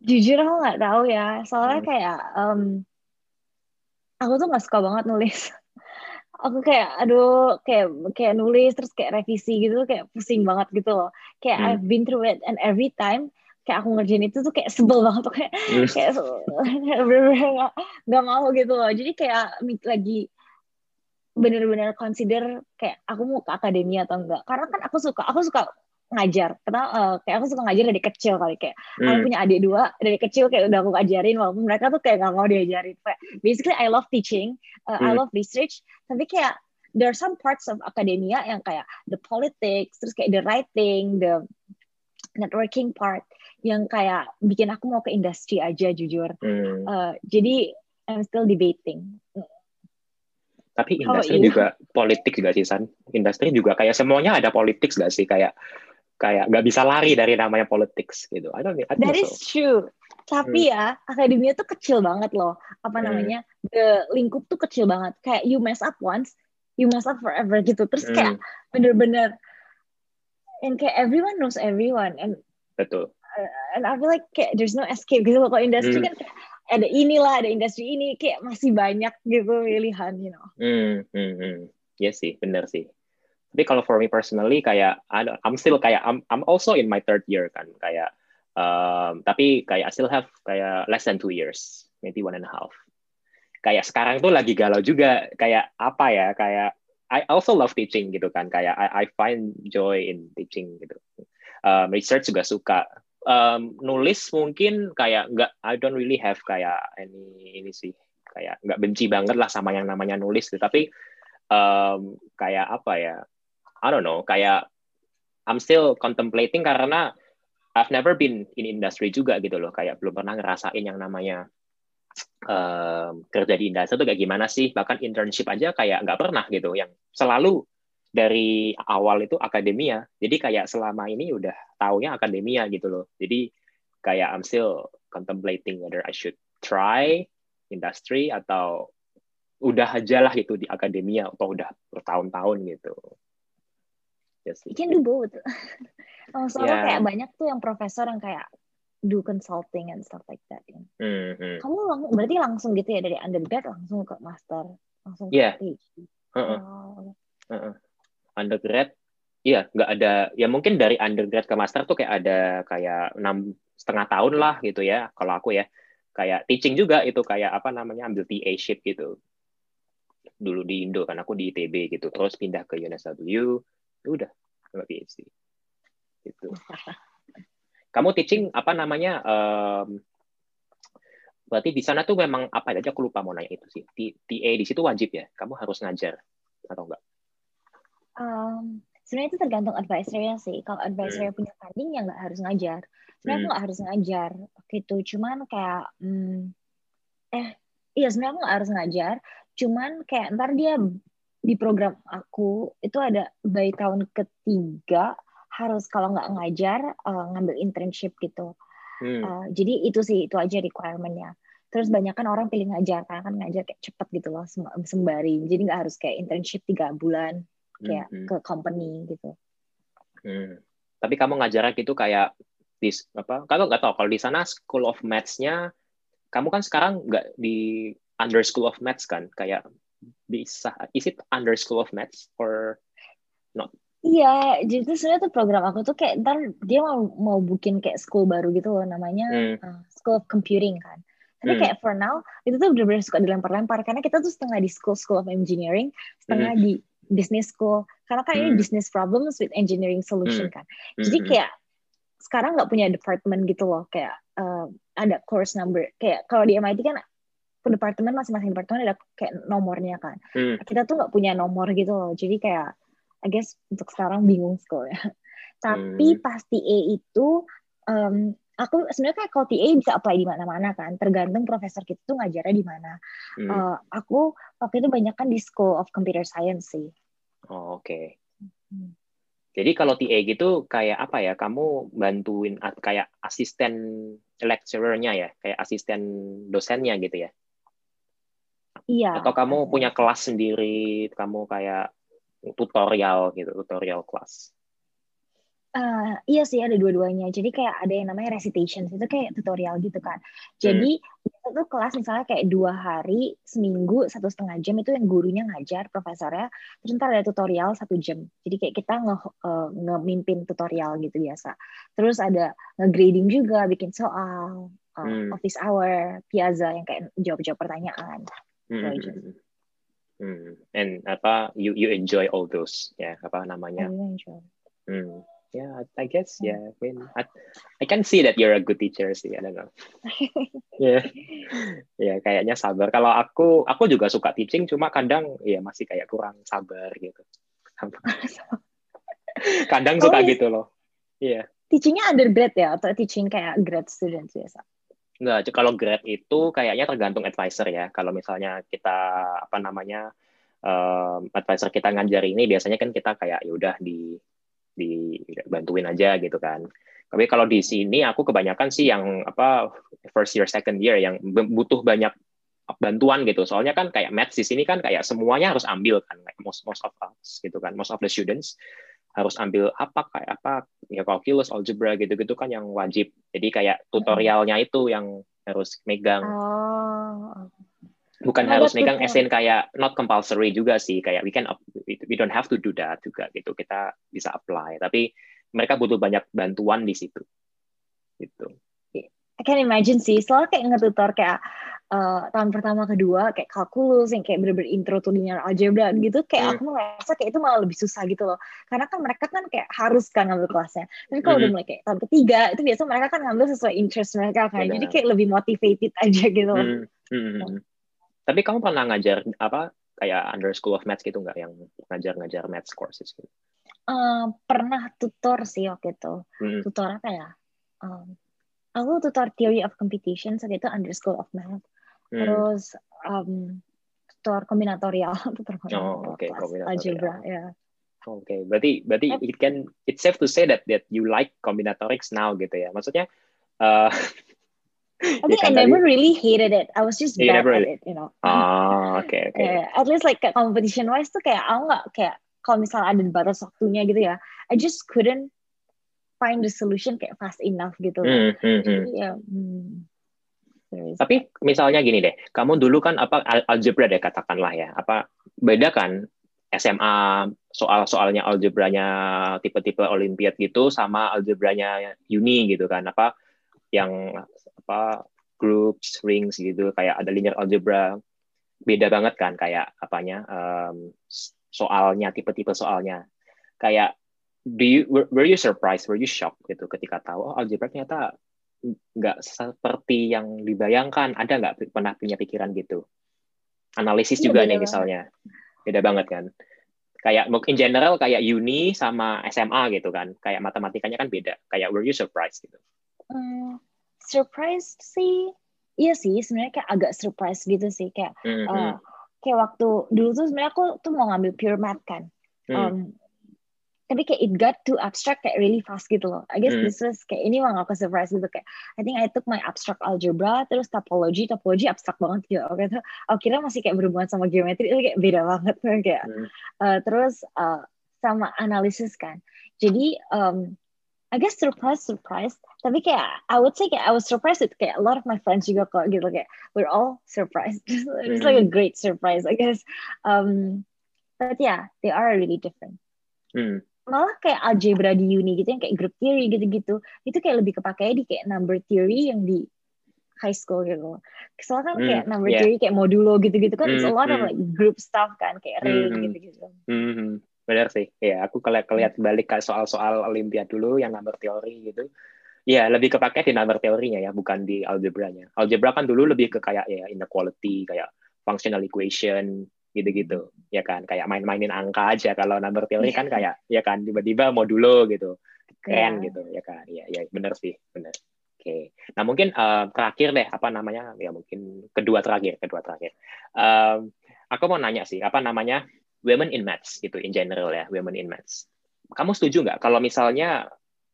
Jujur aku nggak tahu ya soalnya hmm. kayak um, aku tuh nggak suka banget nulis. Aku kayak aduh kayak kayak nulis terus kayak revisi gitu kayak pusing banget gitu loh. Kayak hmm. I've been through it and every time kayak aku ngerjain itu tuh kayak sebel banget tuh kayak hmm. kayak bener-bener nggak mau gitu loh jadi kayak lagi bener-bener consider kayak aku mau ke akademia atau enggak karena kan aku suka aku suka ngajar karena uh, kayak aku suka ngajar dari kecil kali kayak hmm. aku punya adik dua dari kecil kayak udah aku ngajarin walaupun mereka tuh kayak gak mau diajarin kayak basically I love teaching uh, hmm. I love research tapi kayak there are some parts of academia yang kayak the politics terus kayak the writing the networking part yang kayak bikin aku mau ke industri aja jujur hmm. uh, jadi I'm still debating Tapi industri juga politik juga sih San. Industri juga kayak semuanya ada politik gak sih kayak kayak nggak bisa lari dari namanya politics gitu. I don't, I That is so. true. Tapi hmm. ya akademia tuh kecil banget loh. Apa hmm. namanya? The lingkup tuh kecil banget. Kayak you mess up once, you mess up forever gitu. Terus kayak hmm. bener-bener and kayak everyone knows everyone and betul. And I feel like kayak there's no escape gitu. Kalau industri hmm. kan kayak, ada inilah, ada industri ini kayak masih banyak gitu pilihan, you know. Hmm, hmm, hmm. Yes sih, bener sih. Tapi kalau for me personally kayak I'm still kayak I'm I'm also in my third year kan kayak um, tapi kayak I still have kayak less than two years, maybe one and a half. Kayak sekarang tuh lagi galau juga kayak apa ya kayak I also love teaching gitu kan kayak I, I find joy in teaching gitu. Um, research juga suka. Um, nulis mungkin kayak nggak I don't really have kayak any ini sih kayak nggak benci banget lah sama yang namanya nulis gitu. Tapi um, kayak apa ya I don't know, kayak I'm still contemplating karena I've never been in industry juga gitu loh, kayak belum pernah ngerasain yang namanya um, kerja di industri itu kayak gimana sih, bahkan internship aja kayak nggak pernah gitu, yang selalu dari awal itu akademia, jadi kayak selama ini udah taunya akademia gitu loh, jadi kayak I'm still contemplating whether I should try industry atau udah aja lah gitu di akademia atau udah bertahun-tahun gitu. Yes, you can do both. [laughs] oh, soalnya yeah. kayak banyak tuh yang profesor yang kayak do consulting and stuff like that. Ya. Mm-hmm. Kamu lang berarti langsung gitu ya dari undergrad langsung ke master, langsung yeah. ke PhD. Uh-uh. Oh. Uh-uh. Undergrad, iya nggak ada. Ya mungkin dari undergrad ke master tuh kayak ada kayak enam setengah tahun lah gitu ya. Kalau aku ya. Kayak teaching juga itu kayak apa namanya ambil TA ship gitu. Dulu di Indo kan aku di ITB gitu terus pindah ke UNSW Ya udah nggak PhD itu [laughs] kamu teaching apa namanya um, berarti di sana tuh memang apa aja aku lupa mau nanya itu sih. TA di situ wajib ya? Kamu harus ngajar atau enggak um, sebenarnya itu tergantung advisornya sih kalau advisor hmm. punya funding ya nggak harus ngajar sebenarnya hmm. aku nggak harus ngajar gitu cuman kayak hmm, eh iya sebenarnya aku nggak harus ngajar cuman kayak ntar dia di program aku itu ada by tahun ketiga harus kalau nggak ngajar uh, ngambil internship gitu. Hmm. Uh, jadi itu sih itu aja requirementnya. Terus banyak kan orang pilih ngajar karena kan ngajar kayak cepet gitu loh sembari. Jadi nggak harus kayak internship tiga bulan kayak hmm. ke company gitu. Hmm. Tapi kamu ngajar gitu kayak di apa? Kalau nggak tahu kalau di sana School of Maths-nya kamu kan sekarang nggak di under School of Maths kan kayak bisa is it under School of Maths or not? Iya, jadi sebenarnya tuh program aku tuh kayak ntar dia mau mau bikin kayak school baru gitu loh namanya hmm. uh, School of Computing kan. Tapi hmm. kayak for now itu tuh benar-benar suka dilempar-lempar karena kita tuh setengah di school School of Engineering, setengah hmm. di business school. Karena kan hmm. ini business problems with engineering solution hmm. kan. Jadi hmm. kayak sekarang nggak punya department gitu loh kayak uh, ada course number kayak kalau di MIT kan departemen masing-masing departemen ada kayak nomornya kan. Hmm. Kita tuh nggak punya nomor gitu loh. Jadi kayak I guess untuk sekarang bingung sekolahnya. [laughs] Tapi hmm. pas TA itu um, aku sebenarnya kayak kalau TA bisa apply di mana-mana kan, tergantung profesor kita tuh ngajarnya di mana. Hmm. Uh, aku waktu itu banyak kan di School of Computer Science sih. Oh, oke. Okay. Hmm. Jadi kalau TA gitu kayak apa ya? Kamu bantuin kayak asisten lecturernya ya, kayak asisten dosennya gitu ya? Iya. Atau kamu punya kelas sendiri, kamu kayak tutorial gitu, tutorial kelas. Uh, iya sih ada dua-duanya. Jadi kayak ada yang namanya recitation, itu kayak tutorial gitu kan. Jadi hmm. Itu kelas misalnya kayak dua hari seminggu satu setengah jam itu yang gurunya ngajar profesornya. Terus ntar ada tutorial satu jam. Jadi kayak kita nge, uh, ngemimpin tutorial gitu biasa. Terus ada nge-grading juga, bikin soal, uh, hmm. office hour, piazza yang kayak jawab-jawab pertanyaan. Hmm. Hmm. And apa you you enjoy all those ya yeah, apa namanya? I enjoy. Hmm. Yeah, I guess yeah. I mean, I, I can see that you're a good teacher sih. I don't know. [laughs] yeah, ya yeah, kayaknya sabar. Kalau aku aku juga suka teaching, cuma kadang ya masih kayak kurang sabar gitu. [laughs] kadang suka oh, gitu loh. Iya. Yeah. Teachingnya undergrad ya atau teaching kayak grad student biasa? Enggak, kalau grad itu kayaknya tergantung advisor ya. Kalau misalnya kita apa namanya um, advisor kita ngajar ini biasanya kan kita kayak ya udah di di bantuin aja gitu kan. Tapi kalau di sini aku kebanyakan sih yang apa first year second year yang butuh banyak bantuan gitu. Soalnya kan kayak maths di sini kan kayak semuanya harus ambil kan, like most most of us gitu kan, most of the students harus ambil apa kayak apa ya calculus, algebra gitu-gitu kan yang wajib. Jadi kayak tutorialnya itu yang harus megang. Oh. Bukan nah, harus megang SN kayak not compulsory juga sih, kayak we can we don't have to do that juga gitu. Kita bisa apply, tapi mereka butuh banyak bantuan di situ. Gitu. I can imagine sih, soalnya kayak ngetutor kayak uh, tahun pertama kedua kayak kalkulus yang kayak bener-bener intro to linear algebra gitu kayak hmm. aku merasa kayak itu malah lebih susah gitu loh karena kan mereka kan kayak harus kan ngambil kelasnya tapi kalau hmm. udah mulai kayak tahun ketiga itu biasa mereka kan ngambil sesuai interest mereka kan yeah. jadi kayak lebih motivated [laughs] aja gitu loh. Hmm. Hmm. Tapi kamu pernah ngajar apa kayak under school of maths gitu nggak yang ngajar-ngajar maths courses gitu Uh, pernah tutor sih waktu itu. Hmm. Tutor apa ya? Um, aku tutor theory of competition, so itu under school of math. Hmm. Terus um, tutor kombinatorial, [laughs] tutor oh, okay. algebra, ya. Yeah. Oke, okay. berarti berarti yep. it can it's safe to say that that you like combinatorics now gitu ya. Maksudnya uh, [laughs] I [laughs] think I never tadi, really hated it. I was just bad at it, you know. Ah, oke okay, oke. [laughs] Okay. Uh, at least like competition wise tuh kayak aku nggak kayak kalau misalnya ada batas waktunya gitu ya I just couldn't find the solution kayak fast enough gitu hmm, hmm, hmm. ya hmm. tapi misalnya gini deh kamu dulu kan apa algebra deh katakanlah ya apa beda kan SMA soal-soalnya algebranya tipe-tipe olimpiad gitu sama algebranya uni gitu kan apa yang apa groups rings gitu kayak ada linear algebra beda banget kan kayak apanya um, soalnya, tipe-tipe soalnya. Kayak do you were, were you surprised, were you shocked gitu ketika tahu oh algebra ternyata nggak seperti yang dibayangkan. Ada nggak pernah punya pikiran gitu? Analisis ya, juga nih misalnya. Beda banget kan. Kayak in general kayak uni sama SMA gitu kan. Kayak matematikanya kan beda. Kayak were you surprised gitu? Hmm, surprised sih iya sih sebenarnya kayak agak surprise gitu sih kayak mm -hmm. uh, kayak waktu dulu tuh sebenarnya aku tuh mau ngambil pure math kan. Hmm. Um, tapi kayak it got too abstract kayak really fast gitu loh. I guess hmm. this was kayak ini yang aku surprise gitu kayak I think I took my abstract algebra terus topology topology abstrak banget gitu. Oke tuh aku kira masih kayak berhubungan sama geometri itu kayak beda banget kayak. Hmm. Uh, terus uh, sama analisis kan. Jadi um, I guess surprise surprise tapi kayak I would say kayak I was surprised with kayak a lot of my friends juga kok gitu kayak we're all surprised [laughs] it's like a hmm. great surprise I guess um but yeah they are really different mm. malah kayak algebra di uni gitu yang kayak group theory gitu-gitu itu kayak lebih kepake di kayak number theory yang di high school gitu soalnya kan mm, kayak number yeah. theory kayak modulo gitu-gitu kan mm, it's a lot mm. of hmm. like group stuff kan kayak mm, gitu-gitu mm, benar sih. Ya aku kelihat kelihat balik ke soal-soal olimpiade dulu yang number teori gitu. Ya lebih kepake di number teorinya ya bukan di algebranya. Algebra kan dulu lebih ke kayak ya inequality kayak functional equation gitu-gitu. Ya kan? Kayak main-mainin angka aja. Kalau number teori kan kayak ya kan? Tiba-tiba modulo gitu. Keren yeah. gitu. Ya kan? Ya ya benar sih. Benar oke. Okay. nah mungkin uh, terakhir deh. Apa namanya? Ya mungkin kedua terakhir kedua terakhir. Um, aku mau nanya sih apa namanya women in maths gitu in general ya women in maths. Kamu setuju nggak? Kalau misalnya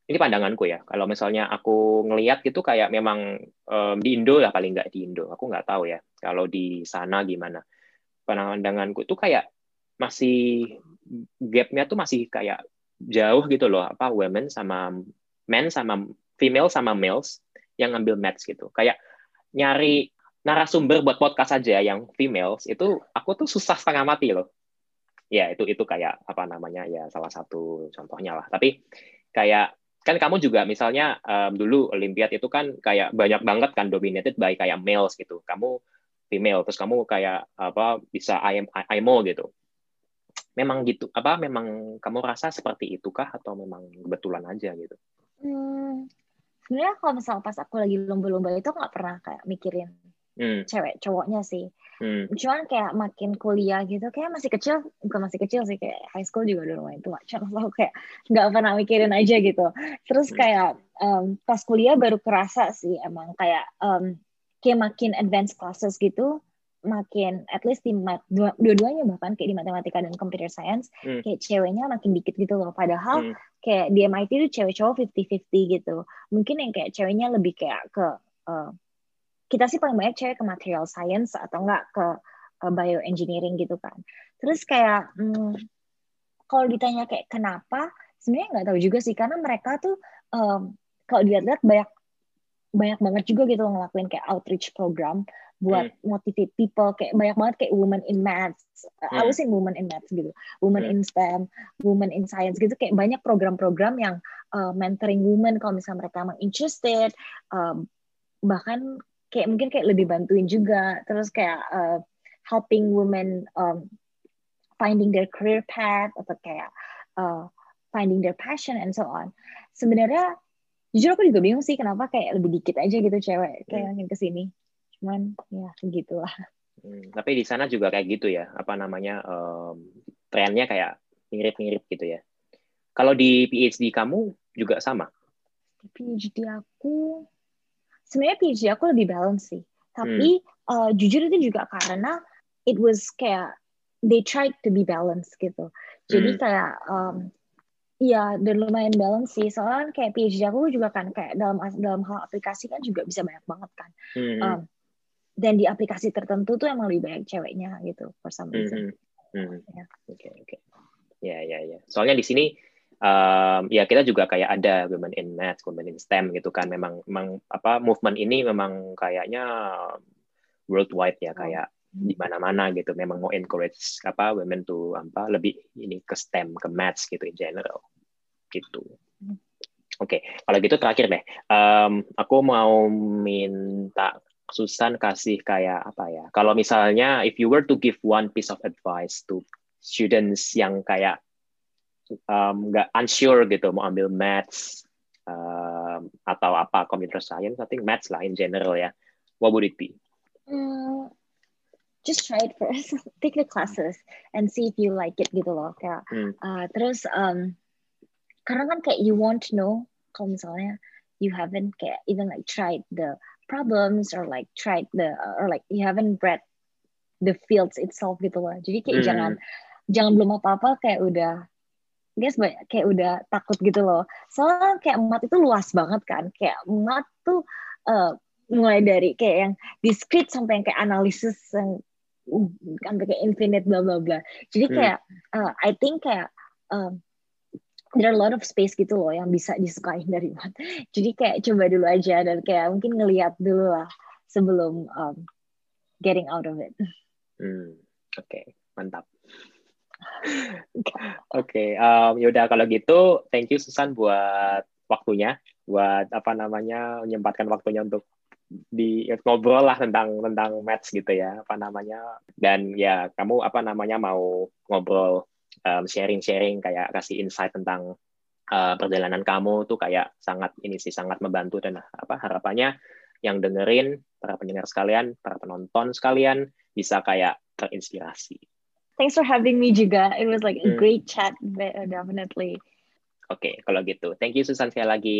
ini pandanganku ya kalau misalnya aku ngelihat gitu kayak memang um, di Indo lah paling nggak di Indo. Aku nggak tahu ya kalau di sana gimana. Pandanganku itu kayak masih gapnya tuh masih kayak jauh gitu loh apa women sama men sama female sama males yang ngambil maths gitu. Kayak nyari narasumber buat podcast aja yang females itu aku tuh susah setengah mati loh ya itu itu kayak apa namanya ya salah satu contohnya lah. Tapi kayak kan kamu juga misalnya um, dulu Olimpiad itu kan kayak banyak banget kan dominated by kayak males gitu. Kamu female terus kamu kayak apa bisa IMO gitu. Memang gitu apa memang kamu rasa seperti itukah atau memang kebetulan aja gitu? Hmm, sebenarnya kalau misal pas aku lagi lomba-lomba itu nggak pernah kayak mikirin hmm. cewek cowoknya sih hmm. cuman kayak makin kuliah gitu kayak masih kecil bukan masih kecil sih kayak high school juga udah lumayan tua cuman [laughs] aku kayak nggak pernah mikirin aja gitu terus hmm. kayak um, pas kuliah baru kerasa sih emang kayak um, kayak makin advanced classes gitu makin at least di mat, dua, dua-duanya bahkan kayak di matematika dan computer science hmm. kayak ceweknya makin dikit gitu loh padahal hmm. kayak di MIT itu cewek cowok 50-50 gitu mungkin yang kayak ceweknya lebih kayak ke uh, kita sih paling banyak cewek ke material science atau enggak ke uh, bioengineering gitu kan terus kayak hmm, kalau ditanya kayak kenapa sebenarnya nggak tahu juga sih karena mereka tuh um, kalau dilihat-lihat banyak banyak banget juga gitu ngelakuin kayak outreach program buat hmm. motivate people kayak banyak banget kayak women in maths, hmm. I was in women in maths gitu, women hmm. in STEM, women in science gitu kayak banyak program-program yang uh, mentoring women kalau misalnya mereka emang interested, um, bahkan kayak mungkin kayak lebih bantuin juga, terus kayak uh, helping women um, finding their career path atau kayak uh, finding their passion and so on. Sebenarnya jujur aku juga bingung sih kenapa kayak lebih dikit aja gitu cewek kayak hmm. yang ke sini. Cuman ya gitulah. Hmm, tapi di sana juga kayak gitu ya apa namanya um, trennya kayak mirip-mirip gitu ya. Kalau di PhD kamu juga sama? PhD aku sebenarnya PhD aku lebih balance sih tapi hmm. uh, jujur itu juga karena it was kayak they tried to be balanced gitu jadi hmm. kayak um, Iya, dan lumayan balance sih. Soalnya kayak PhD aku juga kan kayak dalam dalam hal aplikasi kan juga bisa banyak banget kan. Hmm. Um, dan di aplikasi tertentu tuh emang lebih banyak ceweknya gitu for some reason. Oke mm -hmm. oke. Okay, okay. Ya ya ya. Soalnya di sini um, ya kita juga kayak ada women in math, women in STEM gitu kan. Memang memang apa movement ini memang kayaknya worldwide ya kayak di mana-mana gitu. Memang mau encourage apa women to apa lebih ini ke STEM, ke maths gitu in general gitu. Hmm. Oke, okay. kalau gitu terakhir deh, um, aku mau minta Susan kasih kayak apa ya? Kalau misalnya if you were to give one piece of advice to students yang kayak nggak um, unsure gitu mau ambil maths um, atau apa computer science, I think maths lah in general ya. What would it be? Mm, just try it first. [laughs] Take the classes and see if you like it gitu loh. Kayak, hmm. uh, terus um, karena kan kayak you want to know kalau misalnya you haven't kayak even like tried the problems or like tried the or like you haven't read the fields itself gitu loh. Jadi kayak mm. jangan jangan belum apa-apa kayak udah guys kayak udah takut gitu loh. Soalnya kayak mat itu luas banget kan. Kayak mat tuh uh, mulai dari kayak yang discrete sampai yang kayak analisis yang sampai kayak infinite bla bla bla. Jadi hmm. kayak uh, I think kayak um, there are a lot of space gitu loh yang bisa disukai dari mat. [laughs] Jadi kayak coba dulu aja dan kayak mungkin ngelihat dulu lah sebelum um, getting out of it. Hmm, Oke, okay. mantap. Oke, okay, um, yaudah kalau gitu, thank you Susan buat waktunya, buat apa namanya menyempatkan waktunya untuk di ngobrol lah tentang tentang match gitu ya, apa namanya. Dan ya kamu apa namanya mau ngobrol sharing-sharing kayak kasih insight tentang uh, perjalanan kamu tuh kayak sangat ini sih sangat membantu dan apa harapannya yang dengerin para pendengar sekalian, para penonton sekalian bisa kayak terinspirasi. Thanks for having me juga. It was like a great chat, definitely. Oke, okay, kalau gitu. Thank you Susan sekali lagi.